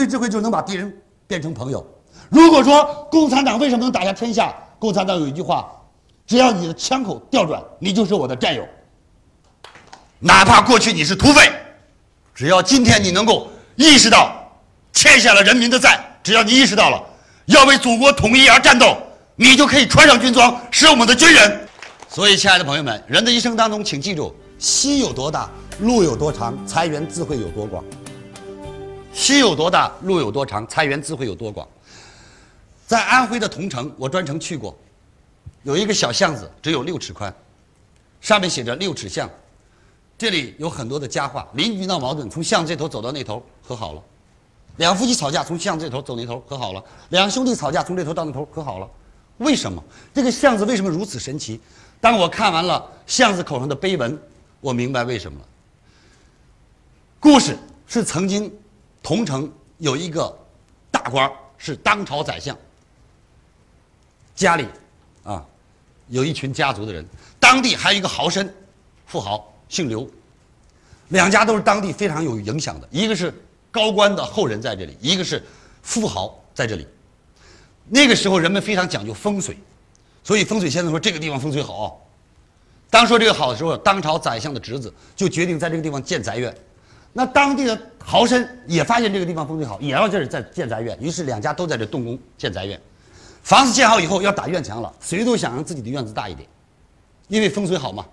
粹智慧就能把敌人变成朋友。如果说共产党为什么能打下天下？共产党有一句话：只要你的枪口调转，你就是我的战友。哪怕过去你是土匪，只要今天你能够意识到欠下了人民的债，只要你意识到了要为祖国统一而战斗，你就可以穿上军装，是我们的军人。所以，亲爱的朋友们，人的一生当中，请记住：心有多大，路有多长，财源自会有多广。心有多大，路有多长，财源自会有多广。在安徽的桐城，我专程去过，有一个小巷子，只有六尺宽，上面写着“六尺巷”。这里有很多的佳话，邻居闹矛盾，从巷这头走到那头和好了；两夫妻吵架，从巷这头走那头和好了；两兄弟吵架，从这头到那头和好了。为什么这个巷子为什么如此神奇？当我看完了巷子口上的碑文，我明白为什么了。故事是曾经桐城有一个大官是当朝宰相，家里啊有一群家族的人，当地还有一个豪绅，富豪。姓刘，两家都是当地非常有影响的，一个是高官的后人在这里，一个是富豪在这里。那个时候人们非常讲究风水，所以风水先生说这个地方风水好。当说这个好的时候，当朝宰相的侄子就决定在这个地方建宅院。那当地的豪绅也发现这个地方风水好，也要在这儿在建宅院，于是两家都在这动工建宅院。房子建好以后要打院墙了，谁都想让自己的院子大一点，因为风水好嘛，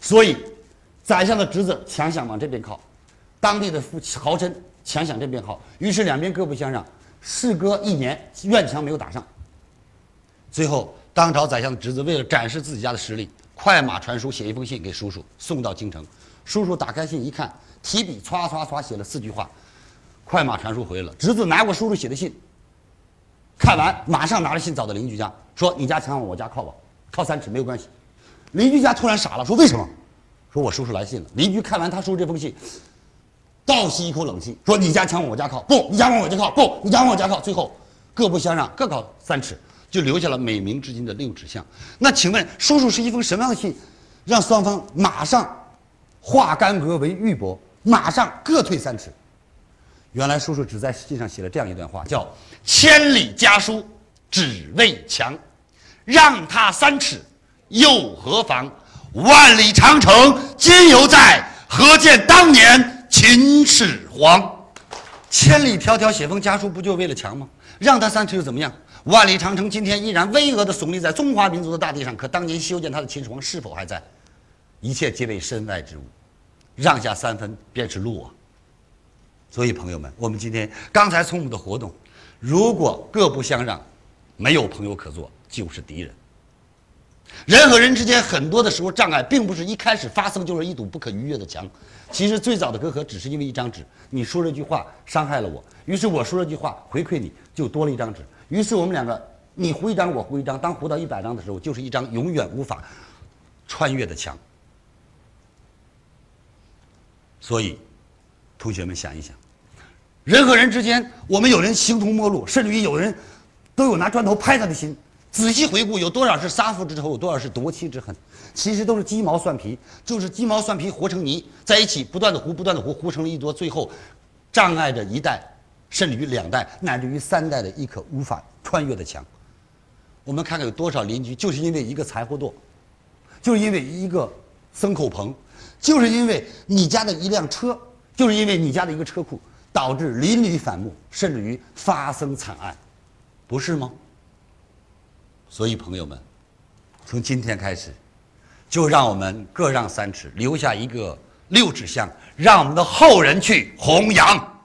所以。宰相的侄子强想往这边靠，当地的富豪绅强想这边靠，于是两边各不相让。事隔一年，院墙没有打上。最后，当朝宰相的侄子为了展示自己家的实力，快马传书，写一封信给叔叔送到京城。叔叔打开信一看，提笔唰唰唰写了四句话。快马传书回来了，侄子拿过叔叔写的信，看完马上拿着信找到邻居家，说：“你家墙往我家靠吧，靠三尺没有关系。”邻居家突然傻了，说：“为什么？”说我叔叔来信了，邻居看完他叔叔这封信，倒吸一口冷气，说你家墙往我家靠，不，你家往我家靠，不，你家往我家靠，最后各不相让，各靠三尺，就留下了美名至今的六尺巷。那请问叔叔是一封什么样的信，让双方马上化干戈为玉帛，马上各退三尺？原来叔叔只在信上写了这样一段话，叫“千里家书只为墙，让他三尺又何妨？”万里长城今犹在，何见当年秦始皇？千里迢迢写封家书，不就为了强吗？让他三尺又怎么样？万里长城今天依然巍峨的耸立在中华民族的大地上，可当年修建它的秦始皇是否还在？一切皆为身外之物，让下三分便是路啊！所以朋友们，我们今天刚才从我们的活动，如果各不相让，没有朋友可做，就是敌人。人和人之间很多的时候障碍，并不是一开始发生就是一堵不可逾越的墙。其实最早的隔阂只是因为一张纸，你说这句话伤害了我，于是我说这句话回馈你，就多了一张纸。于是我们两个，你糊一张，我糊一张，当糊到一百张的时候，就是一张永远无法穿越的墙。所以，同学们想一想，人和人之间，我们有人形同陌路，甚至于有人都有拿砖头拍他的心。仔细回顾，有多少是杀父之仇，有多少是夺妻之恨？其实都是鸡毛蒜皮，就是鸡毛蒜皮和成泥在一起，不断的糊，不断的糊，糊成了一坨，最后障碍着一代，甚至于两代，乃至于三代的一颗无法穿越的墙。我们看看有多少邻居，就是因为一个柴火垛，就是因为一个牲口棚，就是因为你家的一辆车，就是因为你家的一个车库，导致邻里反目，甚至于发生惨案，不是吗？所以，朋友们，从今天开始，就让我们各让三尺，留下一个六尺巷，让我们的后人去弘扬。